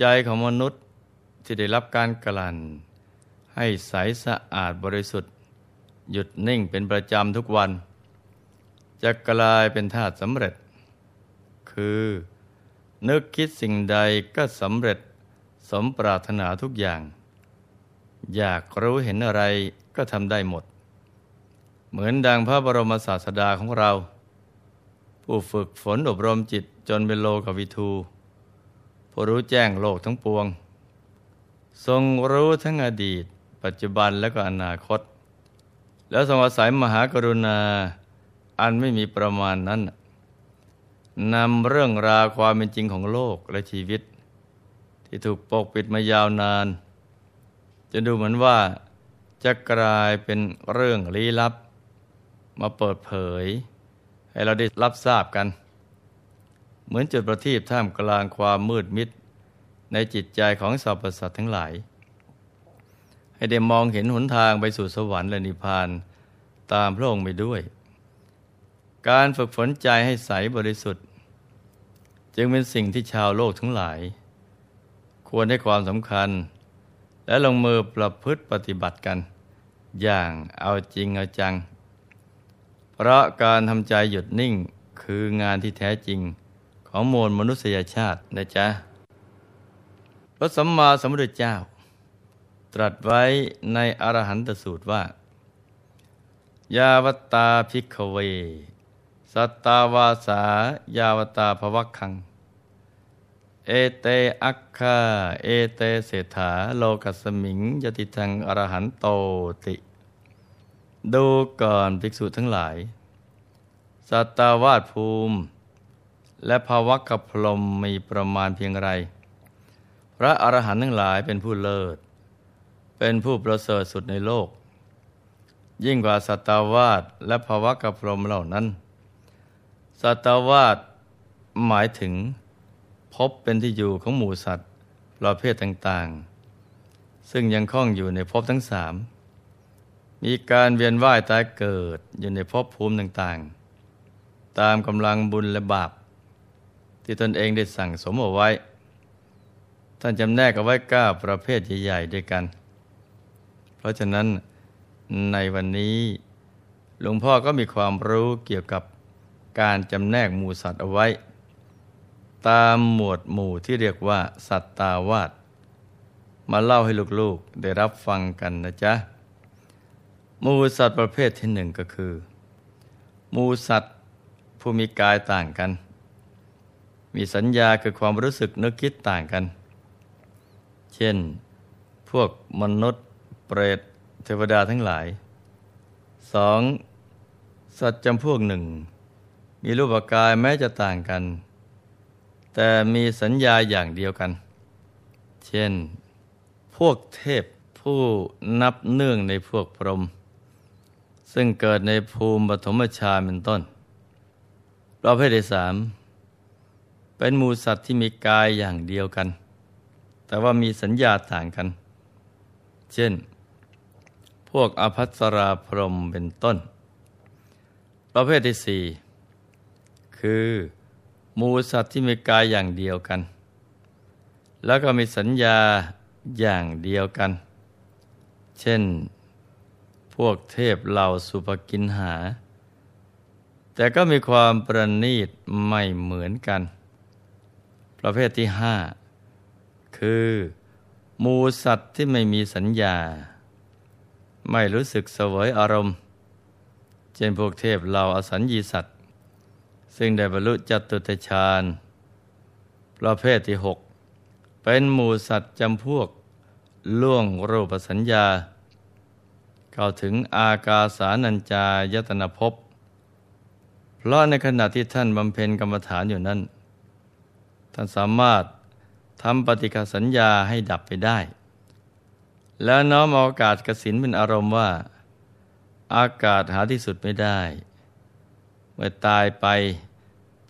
ใจของมนุษย์ที่ได้รับการกลั่น ให้ใสสะอาดบริสุทธิ์ หยุดนิ่งเป็นประจำทุกวัน จะกลายเป็นธาตุสำเร็จ คือ นึกคิดสิ่งใดก็สำเร็จสมปรารถนาทุกอย่าง อยากรู้เห็นอะไรก็ทำได้หมด เหมือนดังพระบรมศาสดาของเรา ผู้ฝึกฝนอบรมจิตจนเป็นโลกวิทู รู้แจ้งโลกทั้งปวง ทรงรู้ทั้งอดีต ปัจจุบันและก็อนาคต แล้วทรงอาศัยมหากรุณา อันไม่มีประมาณนั้นนำเรื่องราวความเป็นจริงของโลกและชีวิต ที่ถูกปกปิดมายาวนาน จะดูเหมือนว่าจะกลายเป็นเรื่องลี้ลับ มาเปิดเผย ให้เราได้รับทราบกัน เหมือนจุดประทีปท่ามกลางความมืดมิด ในจิตใจของสรรพสัตว์ทั้งหลาย ให้ได้มองเห็นหนทางไปสู่สวรรค์และนิพพานตามพระองค์ไปด้วย การฝึกฝนใจให้ใสบริสุทธิ์ จึงเป็นสิ่งที่ชาวโลกทั้งหลาย ควรให้ความสำคัญ และลงมือประพฤติปฏิบัติกัน อย่างเอาจริงเอาจัง เพราะการทำใจหยุดนิ่งคืองานที่แท้จริง ของมวลมนุษยชาตินะจ๊ะ พระสัมมาสัมพุทธเจ้า ตรัสไว้ในอรหันตสูตรว่า ยาวตาพิกเว สัตตาวาสายาวตาภวัคคัง เอเตอัคคาเอเตเศรษฐาโลกัสมิงยติทังอรหันโตติ ดูก่อนภิกษุทั้งหลาย สัตตาวาสภูมิ และภาวะกับพรมมีประมาณเพียงไร พระอรหันต์ทั้งหลายเป็นผู้เลิศ เป็นผู้ประเสริฐสุดในโลก ยิ่งกว่าสัตวาสและภาวะกับพรมเหล่านั้น สัตวาสหมายถึงพบเป็นที่อยู่ของหมู่สัตว์ประเภทต่างๆ ซึ่งยังคล้องอยู่ในภพทั้งสาม มีการเวียนว่ายตายเกิดอยู่ในภพภูมิต่างๆ ตามกำลังบุญและบาป ที่ตนเองได้สั่งสมเอาไว้ ท่านจำแนกเอาไว้ก้าประเภทใหญ่ ๆ ด้วยกัน เพราะฉะนั้นในวันนี้หลวงพ่อก็มีความรู้เกี่ยวกับการจำแนกหมู่สัตว์เอาไว้ ตามหมวดหมู่ที่เรียกว่า สัตตาวาสมาเล่าให้ลูกๆได้รับฟังกันนะจ๊ะหมู่สัตว์ประเภทที่หนึ่งก็คือหมู่สัตว์ผู้มีกายต่างกัน มีสัญญาคือความรู้สึกนึกคิดต่างกัน เช่น พวกมนุษย์เปรตเทวดาทั้งหลายสองสัตว์จำพวกหนึ่ง มีรูปกายแม้จะต่างกัน แต่มีสัญญาอย่างเดียวกัน เช่น พวกเทพผู้นับเนื่องในพวกพรหมซึ่งเกิดในภูมิปฐมฌานเป็นต้นประเภทที่สาม เป็นหมูสัตว์ที่มีกายอย่างเดียวกัน แต่ว่ามีสัญญาต่างกัน เช่น พวกอภัสราพรมเป็นต้น ประเภทที่สี่คือหมูสัตว์ที่มีกายอย่างเดียวกัน แล้วก็มีสัญญาอย่างเดียวกัน เช่น พวกเทพเหล่าสุภกินหา แต่ก็มีความประณีตไม่เหมือนกัน ประเภทที่ห้าคือมูสัตว์ที่ไม่มีสัญญา ไม่รู้สึกเสวยอารมณ์ เช่นพวกเทพเราอสัญญีสัตว์ ซึ่งได้บรรลุจตุตฌานประเภทที่หกเป็นหมูสัตว์จำพวกล่วงรูปสัญญา เข้าถึงอากาสานัญจายตนะภพ เพราะในขณะที่ท่านบำเพ็ญกรรมฐานอยู่นั้น ท่านสามารถทำปฏิฆาสัญญาให้ดับไปได้ แล้วน้อมอากาศกสินเป็นอารมณ์ว่า อากาศหาที่สุดไม่ได้ เมื่อตายไป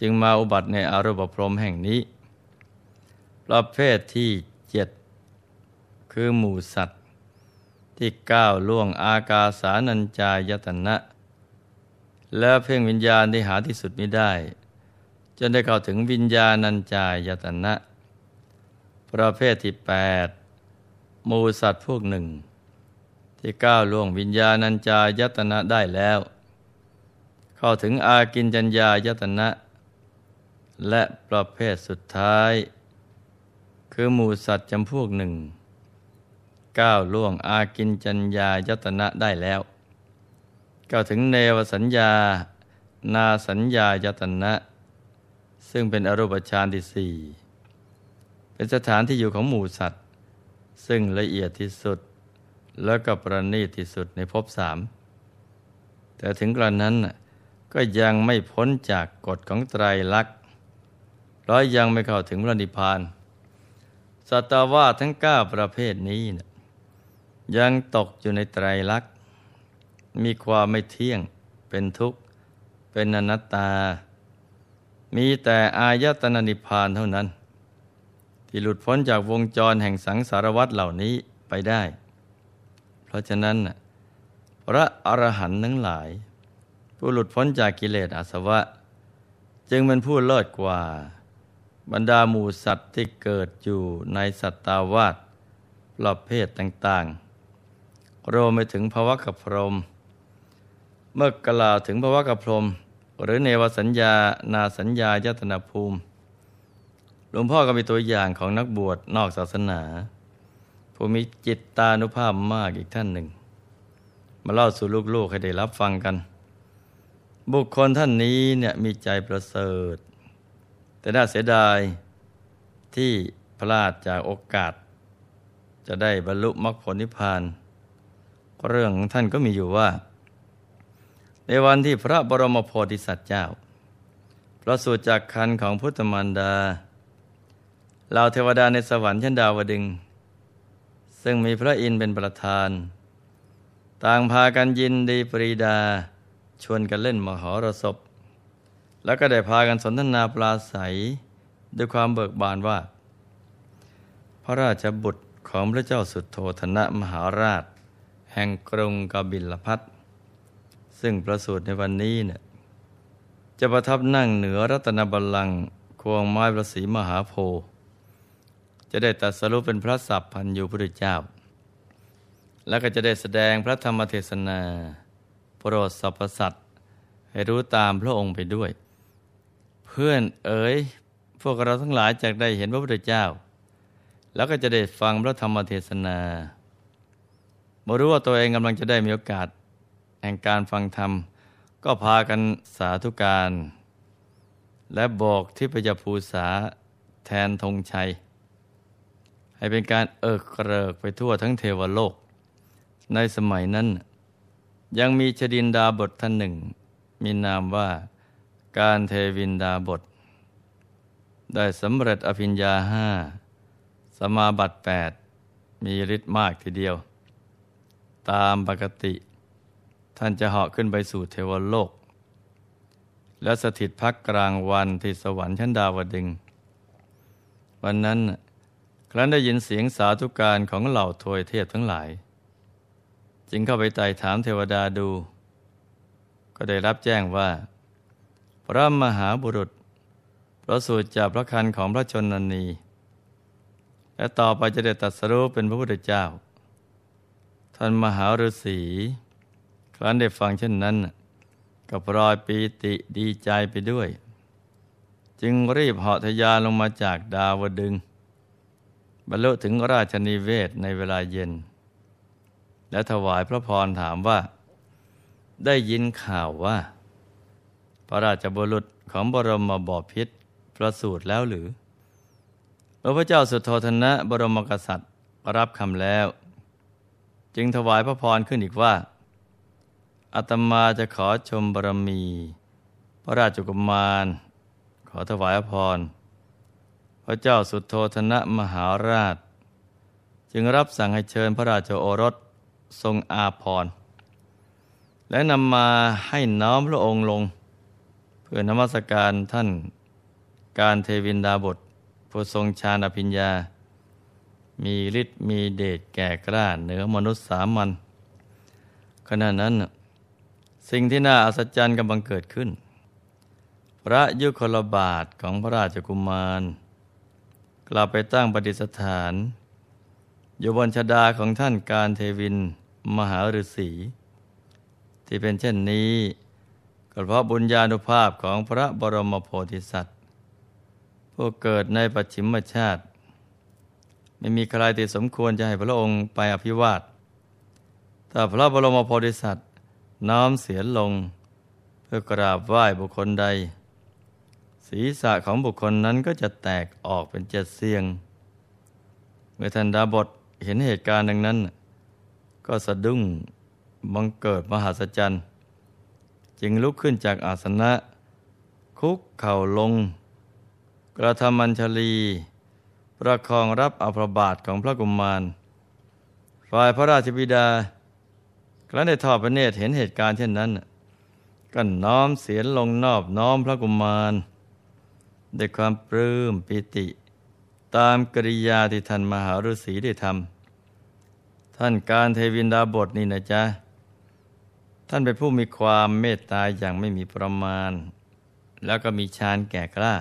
จึงมาอุบัติในอารมณ์พรมแห่งนี้ ประเภทที่เจ็ดคือหมู่สัตว์ ที่ก้าวล่วงอากาสานัญจายตนะ และเพ่งวิญญาณที่หาที่สุดไม่ได้ จนได้เข้าถึงวิญญาณัญจายตนะ ประเภทที่แปดมูสัตว์พวกหนึ่ง ที่ก้าวล่วงวิญญาณัญจายตนะได้แล้ว เข้าถึงอากินจัญญายตนะ และประเภทสุดท้าย คือหมูสัตว์จำพวกหนึ่ง ก้าวล่วงอากินจัญญายตนะได้แล้วก้าวถึงเนวสัญญา นาสัญญายตนะ ซึ่งเป็นอรูปฌานที่สี่เป็นสถานที่อยู่ของหมู่สัตว์ ซึ่งละเอียดที่สุด แล้วก็ประณีตที่สุดในภพสามแต่ถึงกระนั้นก็ยังไม่พ้นจากกฎของไตรลักษณ์ร้อยยังไม่เข้าถึงพระนิพพานสัตวาทั้งเก้าประเภทนี้นะยังตกอยู่ในไตรลักษณ์มีความไม่เที่ยงเป็นทุกข์ เป็นอนัตตา มีแต่อายตนะนิพพานเท่านั้น ที่หลุดพ้นจากวงจรแห่งสังสารวัฏเหล่านี้ไปได้ เพราะฉะนั้นพระอรหันต์ทั้งหลาย ผู้หลุดพ้นจากกิเลสอาสวะ จึงเป็นผู้เลิศกว่า บรรดาหมู่สัตว์ที่เกิดอยู่ในสัตตาวาสประเภทต่าง ๆ รวมไปถึงภวะกับพรม เมื่อกล่าวถึงภวะกับพรม หรือเนวสัญญานาสัญญายตนาภูมิ หลวงพ่อก็มีตัวอย่างของนักบวชนอกศาสนาผู้มีจิตตานุภาพมากอีกท่านหนึ่ง มาเล่าสู่ลูกๆให้ได้รับฟังกัน บุคคลท่านนี้เนี่ยมีใจประเสริฐ แต่น่าเสียดายที่พลาดจากโอกาส จะได้บรรลุมรรคผลนิพพาน เรื่องของท่านก็มีอยู่ว่า ในวันที่พระบรมโพธิสัตว์เจ้าประสูติจากคันของพุทธมารดาเหล่าเทวดาในสวรรค์ชั้นดาวดึง ซึ่งมีพระอินทร์เป็นประธาน ต่างพากันยินดีปรีดา ชวนกันเล่นมหรสพ แล้วก็ได้พากันสนทนาปลาใสด้วยความเบิกบานว่า พระราชบุตรของพระเจ้าสุดโทธนะมหาราช แห่งกรุงกบิลพัท ซึ่งประสูติในวันนี้เนี่ยจะประทับนั่งเหนือรัตนบัลลังก์ควงไม้ประสีมหาโพธิ์จะได้ตัดสรุปเป็นพระสัพพันยูพระเจ้า แล้วก็จะได้แสดงพระธรรมเทศนา โปรดสรรพสัตว์ให้รู้ตามพระองค์ไปด้วย เพื่อนเอ๋ยพวกเราทั้งหลายจะได้เห็นพระพุทธเจ้า แล้วก็จะได้ฟังพระธรรมเทศนาเมื่อรู้ว่าตัวเองกำลังจะได้มีโอกาส แห่งการฟังธรรม ก็พากันสาธุการ และบอกที่พยภูษาแทนธงชัย ให้เป็นการเอิกเกริกไปทั่วทั้งเทวโลก ในสมัยนั้น ยังมีชดินดาบทท่านหนึ่ง มีนามว่าการเทวินดาบท ได้สำเร็จอภิญญาห้าสมาบัติแปดมีฤทธิ์มากทีเดียว ตามปกติ ท่านจะเหาะขึ้นไปสู่เทวโลก และสถิตพักกลางวันที่สวรรค์ชั้นดาวดึง วันนั้น ครั้นได้ยินเสียงสาธุการของเหล่าทวยเทพทั้งหลาย จึงเข้าไปไต่ถามเทวดาดู ก็ได้รับแจ้งว่า พระมหาบุรุษประสูติจากพระคันของพระชนนี และต่อไปจะได้ตัดสรู้เป็นพระพุทธเจ้า ท่านมหาฤาษี ครั้นได้ฟังเช่นนั้นก็ปลอยปีติดีใจไปด้วย จึงรีบเหาะทยานลงมาจากดาวดึง บรรลุถึงราชนิเวศในเวลาเย็น และถวายพระพรถามว่า ได้ยินข่าวว่า พระราชบุรุษของบรมบพิษประสูติแล้วหรือพระเจ้าสุโธธนะบรมกษัตริย์รับคำแล้ว จึงถวายพระพรขึ้นอีกว่า อาตมาจะขอชมบารมี พระราชกุมาร ขอถวายพร พระเจ้าสุดโทธนะมหาราช จึงรับสั่งให้เชิญพระราชโอรสทรงอาพร และนำมาให้น้อมพระองค์ลง เพื่อนมัสการท่านการเทวินดาบทผู้ทรงฌานอภิญญา มีฤทธิ์มีเดชแก่กล้าเหนือมนุษย์สามัญขณะนั้น สิ่งที่น่าอัศจรรย์กำลังเกิดขึ้น พระยุคลบาทของพระราชกุมาร กลับไปตั้งปฏิสถานอยู่บนชดาของท่านการเทวินมหาฤาษีที่เป็นเช่นนี้ก็เพราะบุญญาณุภาพของพระบรมโพธิสัตว์ ผู้เกิดในปัจฉิมชาติ ไม่มีใครที่สมควรจะให้พระองค์ไปอภิวาทถ้าพระบรมโพธิสัตว์ น้อมเสียลง เพื่อกราบไหว้บุคคลใด ศีรษะของบุคคลนั้นก็จะแตกออกเป็นเจ็ดเสียง เมื่อท่านดาบทเห็นเหตุการณ์ดังนั้น ก็สะดุ้งบังเกิดมหาสจรรย์ จึงลุกขึ้นจากอาสนะ คุกเข่าลง กระทำมัญชลีประคองรับอภรบาทของพระกุมมาร ฝ่ายพระราชบิดา ครั้นได้ทอดพระเนตรเห็นเหตุการณ์เช่นนั้น ก็น้อมเสียนลงนอบน้อมพระกุมารด้วยความปลื้มปิติ ตามกริยาที่ท่านมหาฤาษีได้ทำท่านการเทวินดาบทนี่นะจ๊ะ ท่านเป็นผู้มีความเมตตาอย่างไม่มีประมาณ แล้วก็มีฌานแก่กล้า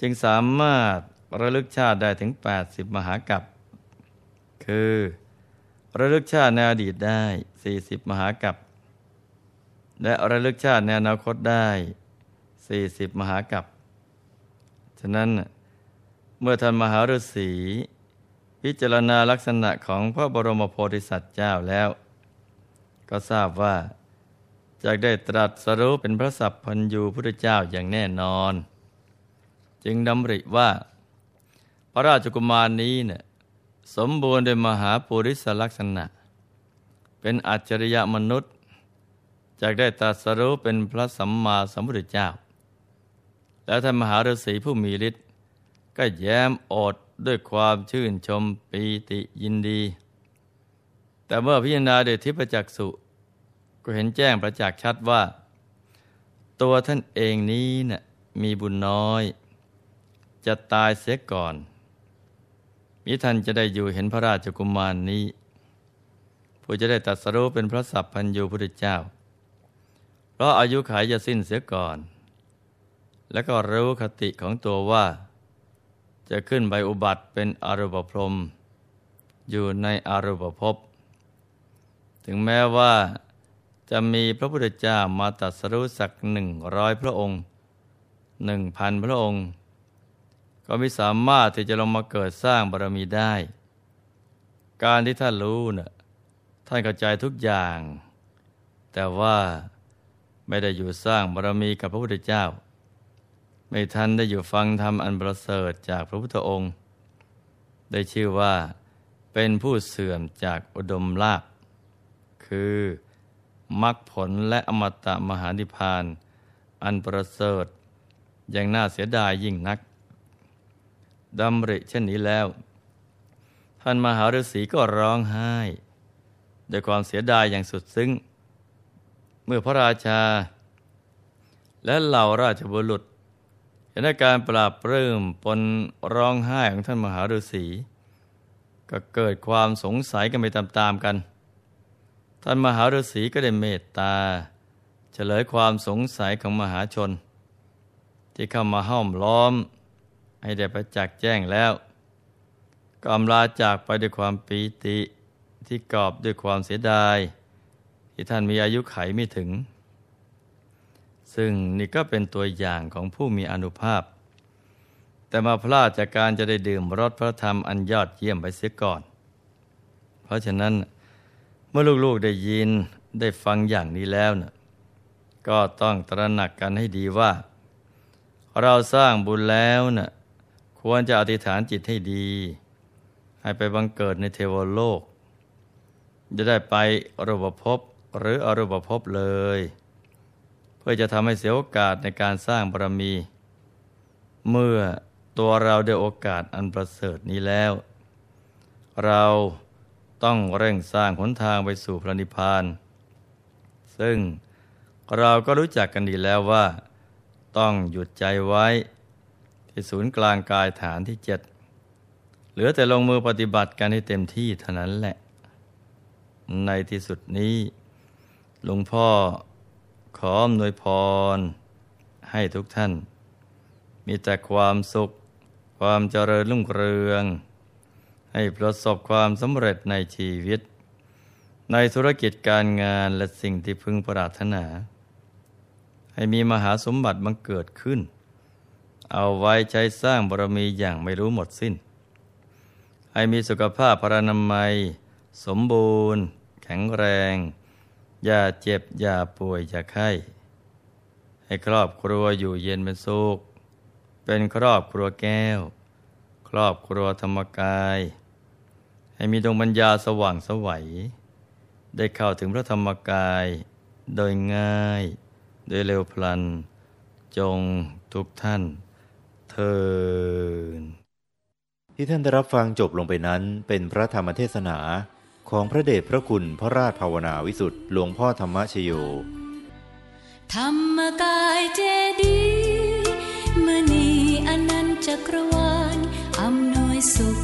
จึงสามารถระลึกชาติได้ถึง 80 มหากัปคือ ระลึกชาติในอดีตได้ 40 มหากัปและระลึกชาติในอนาคตได้ 40 มหากัปฉะนั้นเมื่อท่านมหาฤาษีพิจารณาลักษณะของพระบรมโพธิสัตว์เจ้าแล้ว ก็ทราบว่าจากได้ตรัสรู้เป็นพระสัพพัญญูพุทธเจ้าอย่างแน่นอน จึงดำริว่า พระราชกุมารนี้เนี่ย สมบูรณ์ด้วยมหาปุริสลักษณะ เป็นอัจฉริยะมนุษย์จากได้ตรัสรู้เป็นพระสัมมาสัมพุทธเจ้า แล้วท่านมหาฤาษีผู้มีฤทธิ์ก็แย้มอดด้วยความชื่นชมปีติยินดี แต่เมื่อพิจารณาโดยทิพจักสุก็เห็นแจ้งประจักษ์ชัดว่า ตัวท่านเองนี้นะ่ะมีบุญน้อย จะตายเสียก่อน มิท่านจะได้อยู่เห็นพระราชกุมารนนี้ ผู้จะได้ตัดสรู้เป็นพระสัพพัญญูพุทธเจ้า เพราะอายุขายจะสิ้นเสียก่อน และก็รู้คติของตัวว่า จะขึ้นใบอุบัติเป็นอรูปพรม อยู่ในอรูปภพถึงแม้ว่าจะมีพระพุทธเจ้ามาตัดสรุสักหนึ่งร้อยพระองค์หนึ่งพันพระองค์ ก็ไม่สามารถที่จะลงมาเกิดสร้างบารมีได้ การที่ท่านรู้นะ่ะท่านเข้าใจทุกอย่าง แต่ว่าไม่ได้อยู่สร้างบารมีกับพระพุทธเจ้า ไม่ทันได้อยู่ฟังธรรมอันประเสริฐจากพระพุทธองค์ ได้ชื่อว่าเป็นผู้เสื่อมจากอุดมลาภคือมรรคผลและอมตะมหานิพพาน อันประเสริฐอย่างน่าเสียดายยิ่งนัก ดำริเช่นนี้แล้ว ท่านมหาฤาษีก็ร้องไห้ด้วยความเสียดายอย่างสุดซึ้ง เมื่อพระราชา และเหล่าราชบุรุษเห็นอาการปราบเริ่มปนร้องไห้ของท่านมหาฤาษี ก็เกิดความสงสัยกันไปตามๆกัน ท่านมหาฤาษีก็ได้เมตตา เฉลยความสงสัยของมหาชน ที่เข้ามาห้อมล้อม ให้ได้ประจักษ์แจ้งแล้วก็อำลาจากไปด้วยความปีติที่กอบด้วยความเสียดาย ที่ท่านมีอายุไขไม่ถึง ซึ่งนี่ก็เป็นตัวอย่างของผู้มีอนุภาพ แต่มาพลาดจากการจะได้ดื่มรสพระธรรมอันยอดเยี่ยมไปเสียก่อน เพราะฉะนั้นเมื่อลูกๆได้ยินได้ฟังอย่างนี้แล้วนะก็ต้องตระหนักกันให้ดีว่า เราสร้างบุญแล้วนะ่ะ ควรจะอธิษฐานจิตให้ดี ให้ไปบังเกิดในเทวโลก จะได้ไปอรูปภพหรืออรูปภพเลย เพื่อจะทำให้เสียโอกาสในการสร้างบารมี เมื่อตัวเราได้โอกาสอันประเสริฐนี้แล้ว เราต้องเร่งสร้างหนทางไปสู่พระนิพพาน ซึ่งเราก็รู้จักกันดีแล้วว่า ต้องหยุดใจไว้ ที่ศูนย์กลางกายฐานที่เจ็ดเหลือแต่ลงมือปฏิบัติกันให้เต็มที่เท่านั้นแหละ ในที่สุดนี้หลวงพ่อขออำนวยพร ให้ทุกท่าน มีแต่ความสุข ความเจริญรุ่งเรือง ให้ประสบความสำเร็จในชีวิต ในธุรกิจการงานและสิ่งที่พึงปรารถนา ให้มีมหาสมบัติบังเกิดขึ้น เอาไว้ใช้สร้างบารมีอย่างไม่รู้หมดสิ้น ให้มีสุขภาพพรานามัย สมบูรณ์ แข็งแรง อย่าเจ็บ อย่าป่วย อย่าไข้ ให้ครอบครัวอยู่เย็นเป็นสุข เป็นครอบครัวแก้ว ครอบครัวธรรมกาย ให้มีดวงปัญญาสว่างสวัย ได้เข้าถึงพระธรรมกาย โดยง่าย โดยเร็วพลัน จงทุกท่าน ทินที่ท่านได้รับฟังจบลงไปนั้นเป็นพระธรรมเทศนาของพระเดชพระคุณพระราชภาวนาวิสุทธิ์หลวงพ่อธรรมชโย ธรรมกายเจดีมณีอนันต์จักรวาลอำนวยสุข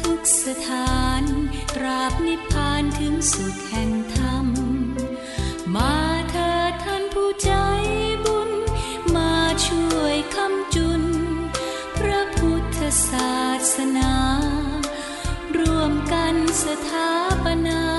ทุกสถานตราบนิพพานถึงสุขแห่งธรรม มาเถิดท่านผู้ใจ ศาสนา ร่วมกันสถาปนา